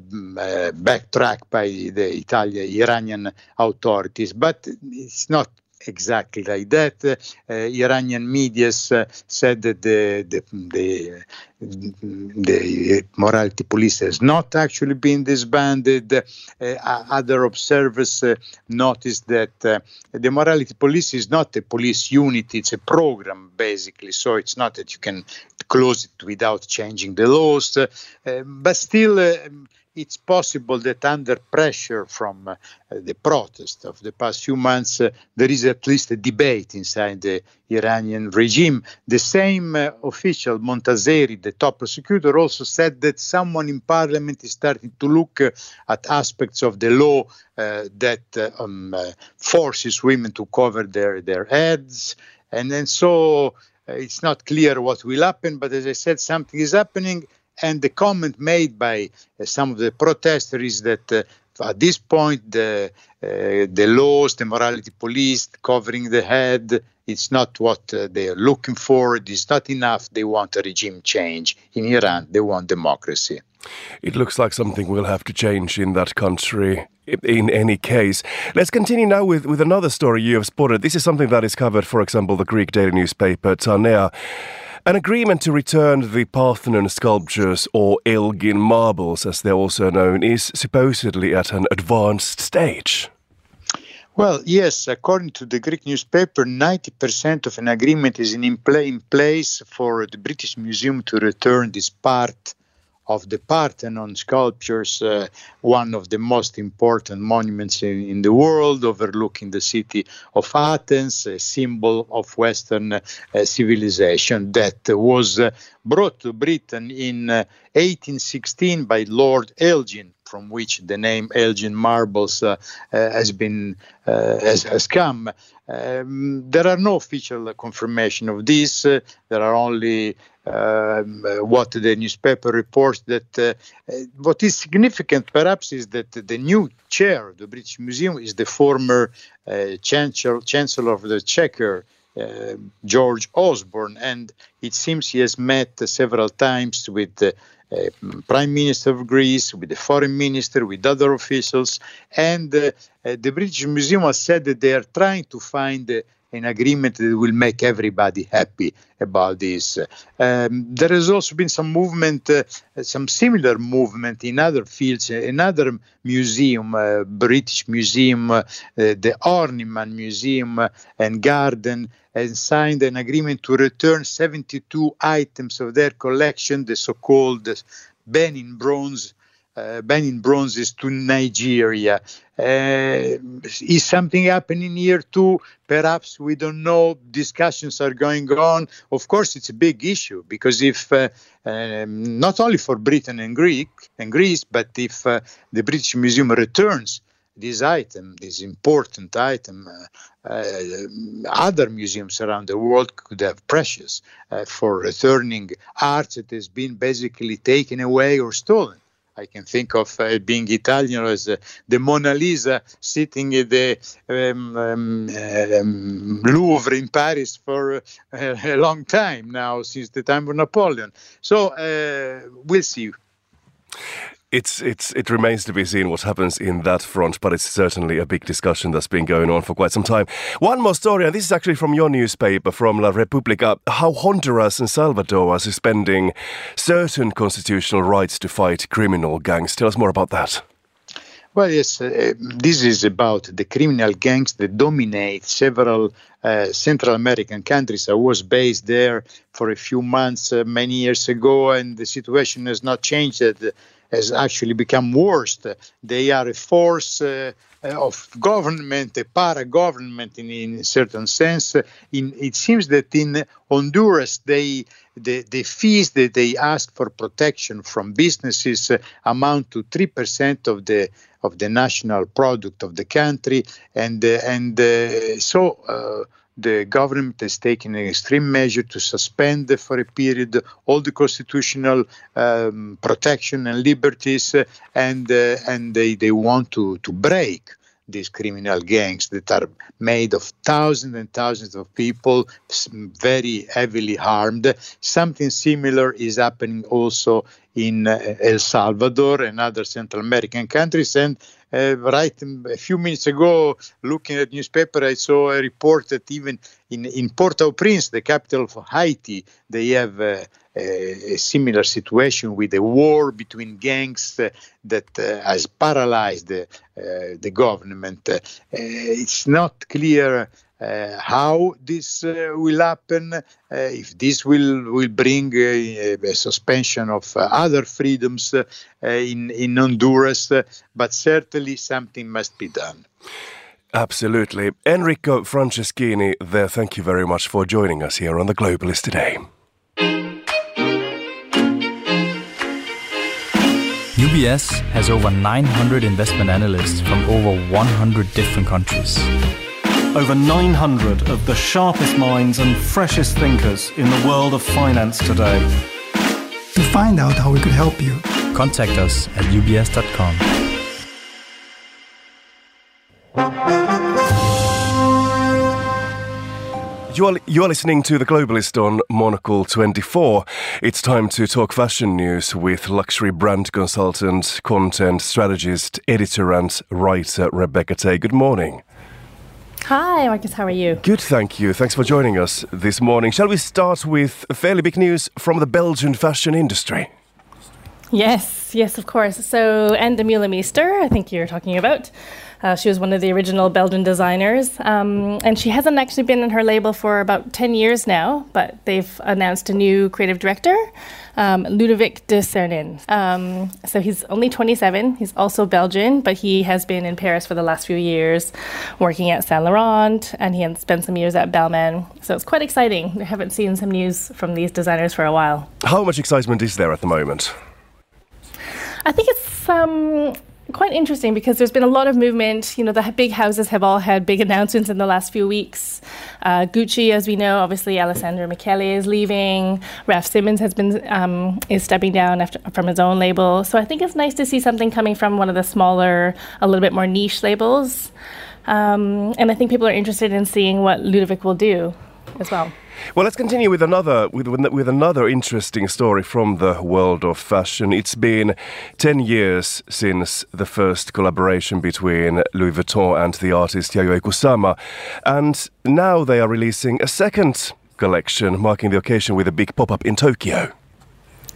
backtrack by the Italian Iranian authorities, but it's not exactly like that. Uh, Iranian media uh, said that the, the, the, the, morality police has not actually been disbanded. Uh, other observers uh, noticed that uh, the morality police is not a police unit, it's a program basically. So it's not that you can close it without changing the laws, uh, but still it's possible that under pressure from uh, the protest of the past few months, uh, there is at least a debate inside the Iranian regime. The same uh, official, Montazeri, the top prosecutor, also said that someone in parliament is starting to look uh, at aspects of the law uh, that uh, um, forces women to cover their, their heads. And then so it's not clear what will happen, but as I said, something is happening and the comment made by uh, some of the protesters is that uh, at this point the uh, the laws, the morality police covering the head, it's not what uh, they are looking for. It is not enough. They want a regime change in Iran. They want democracy. It looks like something will have to change in that country in any case. Let's continue now with, with another story you have spotted. This is something that is covered, for example, the Greek daily newspaper Ta Nea. An agreement to return the Parthenon sculptures, or Elgin marbles as they're also known, is supposedly at an advanced stage. Well, yes, according to the Greek newspaper, 90% of an agreement is in, in place for the British Museum to return this part of the Parthenon sculptures, uh, one of the most important monuments in, in, the world, overlooking the city of Athens, a symbol of Western uh, civilization that was uh, brought to Britain in 1816 uh, by Lord Elgin from which the name Elgin Marbles uh, uh, has been has, has, come. Um, there are no official confirmation of this. there are only um, what the newspaper reports that uh, what is significant perhaps is that the new chair of the British Museum is the former uh, chancellor, chancellor of the Exchequer, uh, George Osborne, and it seems he has met several times with uh, Prime Minister of Greece, with the Foreign Minister, with other officials, and uh, uh, the British Museum has said that they are trying to find an agreement that will make everybody happy about this. Um, there has also been some movement, uh, some similar movement in other fields. Another museum, uh, British Museum, uh, the Horniman Museum and Garden, has signed an agreement to return 72 items of their collection, the so-called Benin bronze uh, Benin bronzes to Nigeria. Uh, is something happening here too? Perhaps we don't know. Discussions are going on. Of course, it's a big issue because if uh, um, not only for Britain and Greek and Greece, but if uh, the British Museum returns this item, this important item, uh, uh, other museums around the world could have precious uh, for returning art that has been basically taken away or stolen. I can think of uh, being Italian as uh, the Mona Lisa sitting in the um, um, um, Louvre in Paris for uh, [LAUGHS] a long time now, since the time of Napoleon. So uh, we'll see. It's it's it remains to be seen what happens in that front, but it's certainly a big discussion that's been going on for quite some time. One more story, and this is actually from your newspaper, from La Repubblica, how Honduras and Salvador are suspending certain constitutional rights to fight criminal gangs. Tell us more about that. Well, yes, uh, this is about the criminal gangs that dominate several uh, Central American countries. I was based there for a few months uh, many years ago, and the situation has not changed has actually become worse. They are a force uh, of government, a para-government in, in a certain sense. In, it seems that in Honduras, they the, the fees that they ask for protection from businesses uh, amount to three percent of the of the national product of the country, and uh, and uh, so uh, the government has taken an extreme measure to suspend for a period all the constitutional um, protection and liberties, uh, and uh, and they, they want to to break these criminal gangs that are made of thousands and thousands of people, very heavily harmed. Something similar is happening also in uh, El Salvador and other Central American countries, and uh, right a few minutes ago, looking at newspaper, I saw a report that even in, in Port-au-Prince, the capital of Haiti, they have uh, a, a, similar situation with a war between gangs uh, that uh, has paralyzed the, uh, the government. Uh, it's not clear how this uh, will happen, uh, if this will will bring a, a suspension of other freedoms in in Honduras, but certainly something must be done. Absolutely. Enrico Franceschini there, thank you very much for joining us here on The Globalist today. UBS has over 900 investment analysts from over 100 different countries over 900 of the sharpest minds and freshest thinkers in the world of finance today. To find out how we could help you, contact us at ubs.com. You are, you are listening to The Globalist on Monocle 24. It's time to talk fashion news with luxury brand consultant, content strategist, editor, and writer Rebecca Tay. Good morning. Hi, Markus. How are you? Good, thank you. Thanks for joining us this morning. Shall we start with fairly big news from the Belgian fashion industry? Yes, yes, of course. So, Ann Demeulemeester, I think you're talking about. Uh, she was one of the original Belgian designers, um, and she hasn't actually been in her label for about 10 years now, but they've announced a new creative director, um, Ludovic de Cernin. Um, so he's only 27. He's also Belgian, but he has been in Paris for the last few years, working at Saint Laurent, and he has spent some years at Balmain. So it's quite exciting. I haven't seen some news from these designers for a while. How much excitement is there at the moment? I think it's um, quite interesting because there's been a lot of movement. You know, the big houses have all had big [LAUGHS] announcements in the last few weeks. Uh, Gucci, as we know, obviously Alessandro Michele is leaving. Raf Simons has been um, is stepping down after, from his own label. So I think it's nice to see something coming from one of the smaller, a little bit more niche labels. Um, and I think people are interested in seeing what Ludovic will do as well. Well, let's continue with another with, with another interesting story from the world of fashion. It's been 10 years since the first collaboration between Louis Vuitton and the artist Yayoi Kusama, and now they are releasing a second collection marking the occasion with a big pop-up in Tokyo.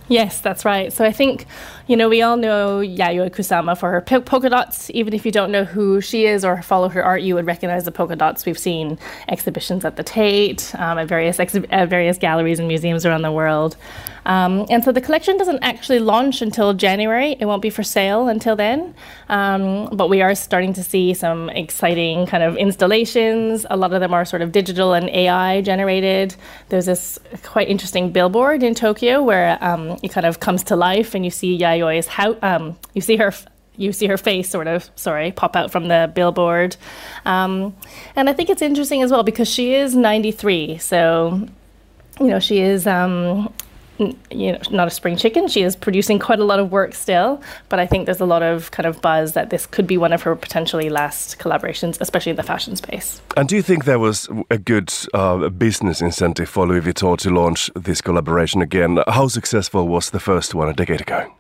Yes, that's right. So I think, you know, we all know Yayoi Kusama for her polka dots. Even if you don't know who she is or follow her art, you would recognize the polka dots. We've seen exhibitions at the Tate, um, at various at various galleries and museums around the world. Um, and so the collection doesn't actually launch until January. It won't be for sale until then. Um, but we are starting to see some exciting kind of installations. A lot of them are sort of digital and AI generated. There's this quite interesting billboard in Tokyo where um, it kind of comes to life and you see Yayoi's house, um, you see her you see her face sort of, sorry, pop out from the billboard. Um, and I think it's interesting as well because she is 93. So, you know, she is um, you know, not a spring chicken. She is producing quite a lot of work still, but I think there's a lot of kind of buzz that this could be one of her potentially last collaborations, especially in the fashion space. And do you think there was a good uh, business incentive for Louis Vuitton to launch this collaboration again? How successful was the first one a decade ago?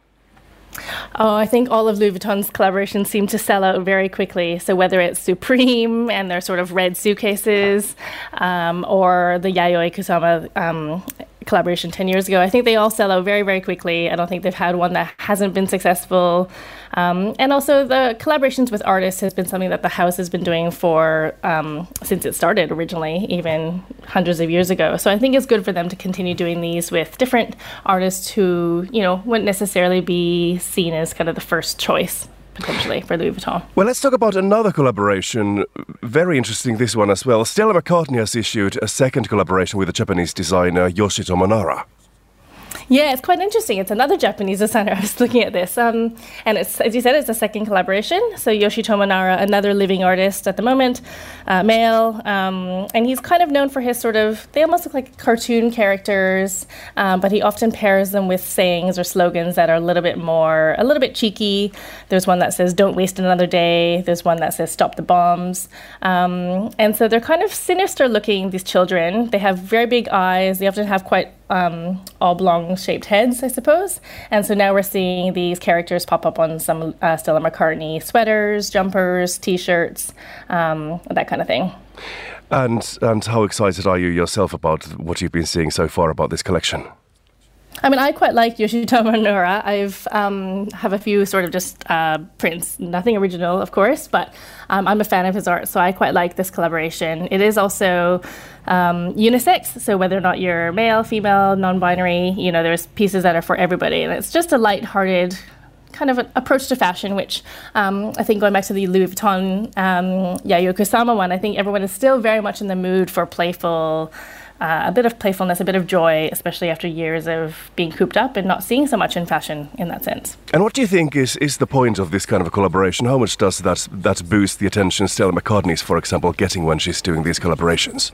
Oh, I think all of Louis Vuitton's collaborations seem to sell out very quickly. So whether it's Supreme [LAUGHS] and their sort of red suitcases, um, or the Yayoi Kusama um, collaboration 10 years ago. I think they all sell out very, very quickly. I don't think they've had one that hasn't been successful. Um, and also, the collaborations with artists has been something that the house has been doing for um, since it started originally, even hundreds of years ago. So I think it's good for them to continue doing these with different artists who, you know, wouldn't necessarily be seen as kind of the first choice potentially for Louis Vuitton. Well, let's talk about another collaboration. Very interesting, this one as well. Stella McCartney has issued a second collaboration with the Japanese designer Yoshitomo Nara. Yeah, it's quite interesting. It's another Japanese designer. [LAUGHS] I was looking at this, um, and it's as you said, it's a second collaboration. So Yoshitomo Nara, another living artist at the moment, uh, male, um, and he's kind of known for his sort of they almost look like cartoon characters, um, but he often pairs them with sayings or slogans that are a little bit more, a little bit cheeky. There's one that says "Don't waste another day." There's one that says "Stop the bombs," um, and so they're kind of sinister looking. These children, they have very big eyes. They often have quite um, oblong shaped heads, I suppose. And so now we're seeing these characters pop up on some uh, Stella McCartney sweaters, jumpers, t shirts, um, that kind of thing. And, and how excited are you yourself about what you've been seeing so far about this collection? I mean, I quite like Yoshitomo [LAUGHS] Nara. I've um, have a few sort of just uh, prints, nothing original, of course, but um, I'm a fan of his art, so I quite like this collaboration. It is also um, unisex, so whether or not you're male, female, non-binary, you know, there's pieces that are for everybody, and it's just a light-hearted kind of an approach to fashion, which um, I think going back to the Louis Vuitton um, Yayoi Kusama one, I think everyone is still very much in the mood for playful uh, a bit of playfulness, a bit of joy, especially after years of being cooped up and not seeing so much in fashion in that sense. And what do you think is, is the point of this kind of a collaboration? How much does that that boost the attention Stella McCartney's, for example, getting when she's doing these collaborations?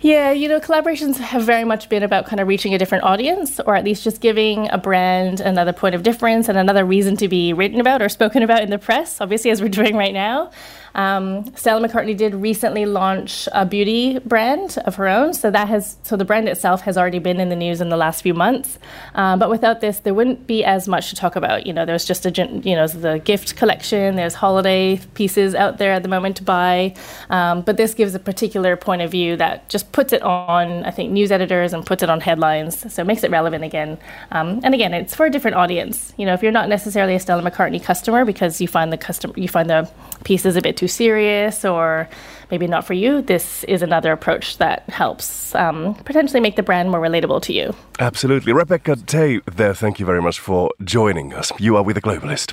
Yeah, you know, collaborations have very much been about kind of reaching a different audience, or at least just giving a brand another point of difference and another reason to be written about or spoken about in the press, obviously, as we're doing right now. Um, Stella McCartney did recently launch a beauty brand of her own, so that has so the brand itself has already been in the news in the last few months. Um, but without this, there wouldn't be as much to talk about. You know, there's just a you know the gift collection, there's holiday pieces out there at the moment to buy, um, but this gives a particular point of view that just puts it on, I think, news editors and puts it on headlines, so it makes it relevant again. Um, and again, it's for a different audience. You know, if you're not necessarily a Stella McCartney customer because you find the custom, you find the pieces a bit too too serious or maybe not for you, this is another approach that helps um, potentially make the brand more relatable to you. Absolutely. Rebecca Tay there, thank you very much for joining us. You are with the Globalist.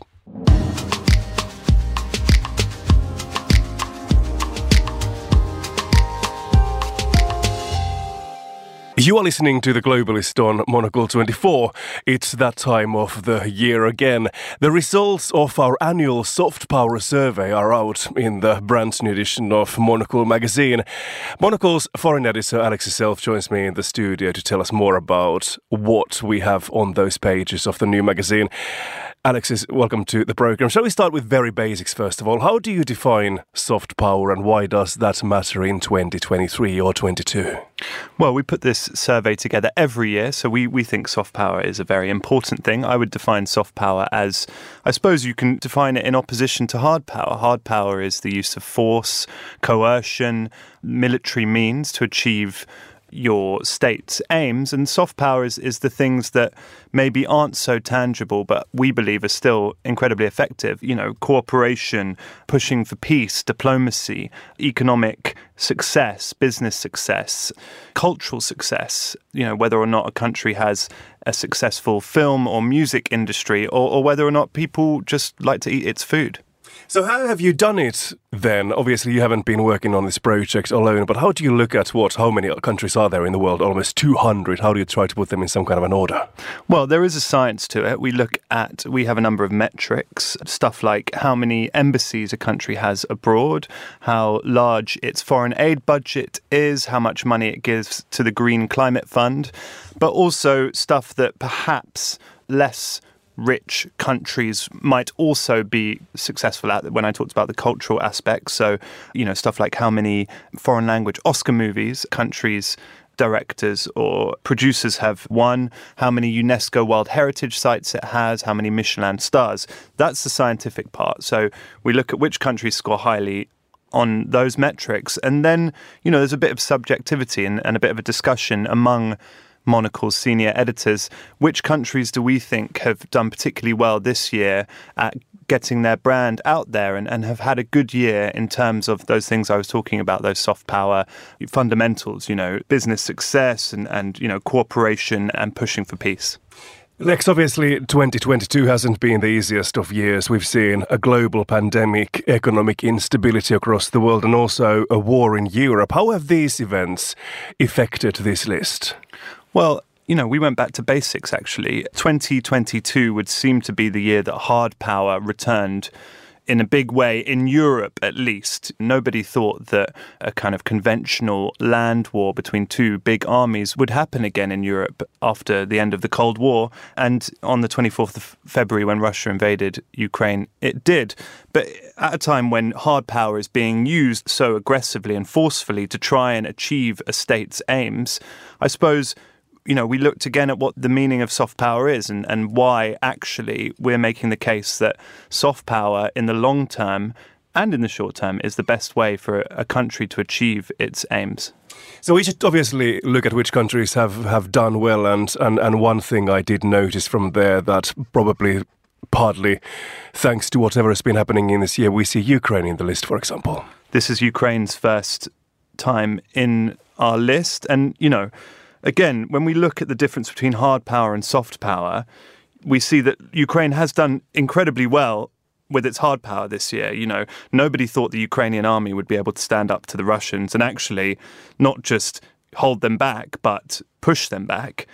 You are listening to The Globalist on Monocle 24. It's that time of the year again. The results of our annual soft power survey are out in the brand new edition of Monocle magazine. Monocle's foreign editor Alexis Self joins me in the studio to tell us more about what we have on those pages of the new magazine. Alexis, welcome to the program. Shall we start with very basics first of all? How do you define soft power and why does that matter in 2023 or 22? Well, we put this survey together every year, so we, we think soft power is a very important thing. I would define soft power as, I suppose you can define it in opposition to hard power. Hard power is the use of force, coercion, military means to achieve your state's aims. And soft power is, is the things that maybe aren't so tangible, but we believe are still incredibly effective. You know, cooperation, pushing for peace, diplomacy, economic success, business success, cultural success. You know, whether or not a country has a successful film or music industry, or, or whether or not people just like to eat its food. So, how have you done it then? Obviously, you haven't been working on this project alone, but how do you look at what? How many countries are there in the world? Almost 200. How do you try to put them in some kind of an order? Well, there is a science to it. We look at, we have a number of metrics, stuff like how many embassies a country has abroad, how large its foreign aid budget is, how much money it gives to the Green Climate Fund, but also stuff that perhaps less rich countries might also be successful at when I talked about the cultural aspects. So, you know, stuff like how many foreign language Oscar movies countries directors or producers have won, how many UNESCO World Heritage sites it has, how many Michelin stars. That's the scientific part. So we look at which countries score highly on those metrics. And then, you know, there's a bit of subjectivity and, and a bit of a discussion among Monocle's senior editors. Which countries do we think have done particularly well this year at getting their brand out there and, and have had a good year in terms of those things I was talking about, those soft power fundamentals, you know, business success and, and you know, cooperation and pushing for peace? Lex, obviously, 2022 hasn't been the easiest of years. We've seen a global pandemic, economic instability across the world, and also a war in Europe. How have these events affected this list? Well, you know, we went back to basics actually. 2022 would seem to be the year that hard power returned in a big way in Europe at least. Nobody thought that a kind of conventional land war between two big armies would happen again in Europe after the end of the Cold War. And on the 24th of February, when Russia invaded Ukraine, it did. But at a time when hard power is being used so aggressively and forcefully to try and achieve a state's aims, I suppose you know, we looked again at what the meaning of soft power is and, and why actually we're making the case that soft power in the long term and in the short term is the best way for a country to achieve its aims. So we should obviously look at which countries have, have done well and, and, and one thing I did notice from there that probably partly thanks to whatever has been happening in this year, we see Ukraine in the list, for example. This is Ukraine's first time in our list and you know again, when we look at the difference between hard power and soft power, we see that Ukraine has done incredibly well with its hard power this year. You know, nobody thought the Ukrainian army would be able to stand up to the Russians and actually not just hold them back, but push them back.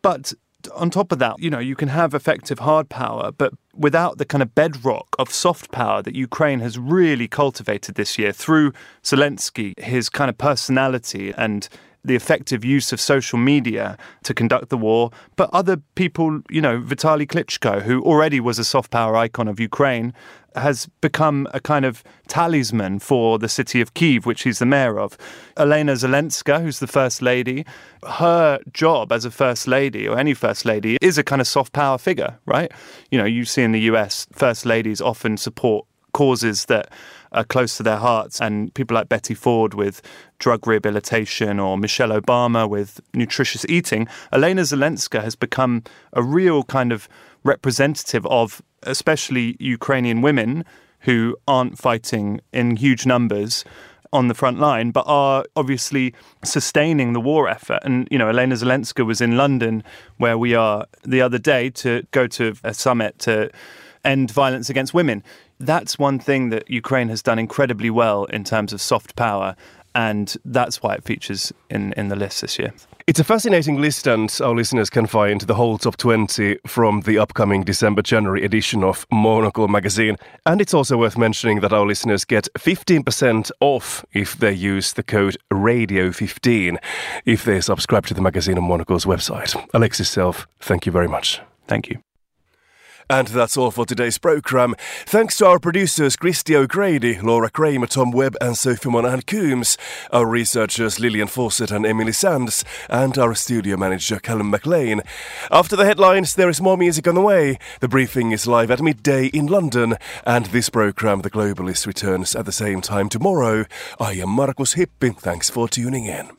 But on top of that, you know, you can have effective hard power, but without the kind of bedrock of soft power that Ukraine has really cultivated this year through Zelensky, his kind of personality and the effective use of social media to conduct the war, but other people, you know, Vitaly Klitschko, who already was a soft power icon of Ukraine, has become a kind of talisman for the city of Kiev, which he's the mayor of. Elena Zelenska, who's the first lady, her job as a first lady or any first lady is a kind of soft power figure, right? You know, you see in the US, first ladies often support causes that are close to their hearts. And people like Betty Ford with drug rehabilitation or Michelle Obama with nutritious eating, Elena Zelenska has become a real kind of representative of especially Ukrainian women who aren't fighting in huge numbers on the front line, but are obviously sustaining the war effort. And, you know, Elena Zelenska was in London, where we are the other day, to go to a summit to end violence against women that's one thing that Ukraine has done incredibly well in terms of soft power, and that's why it features in, in the list this year. It's a fascinating list, and our listeners can find the whole top 20 from the upcoming December January edition of Monocle magazine. And it's also worth mentioning that our listeners get 15% off if they use the code RADIO15 if they subscribe to the magazine on Monocle's website. Alexis Self, thank you very much. Thank you. And that's all for today's programme. Thanks to our producers Christy O'Grady, Laura Kramer, Tom Webb, and Sophie Monahan Coombs, our researchers Lillian Fawcett and Emily Sands, and our studio manager Callum McLean. After the headlines, there is more music on the way. The briefing is live at midday in London, and this programme, The Globalist, returns at the same time tomorrow. I am Markus Hippi. Thanks for tuning in.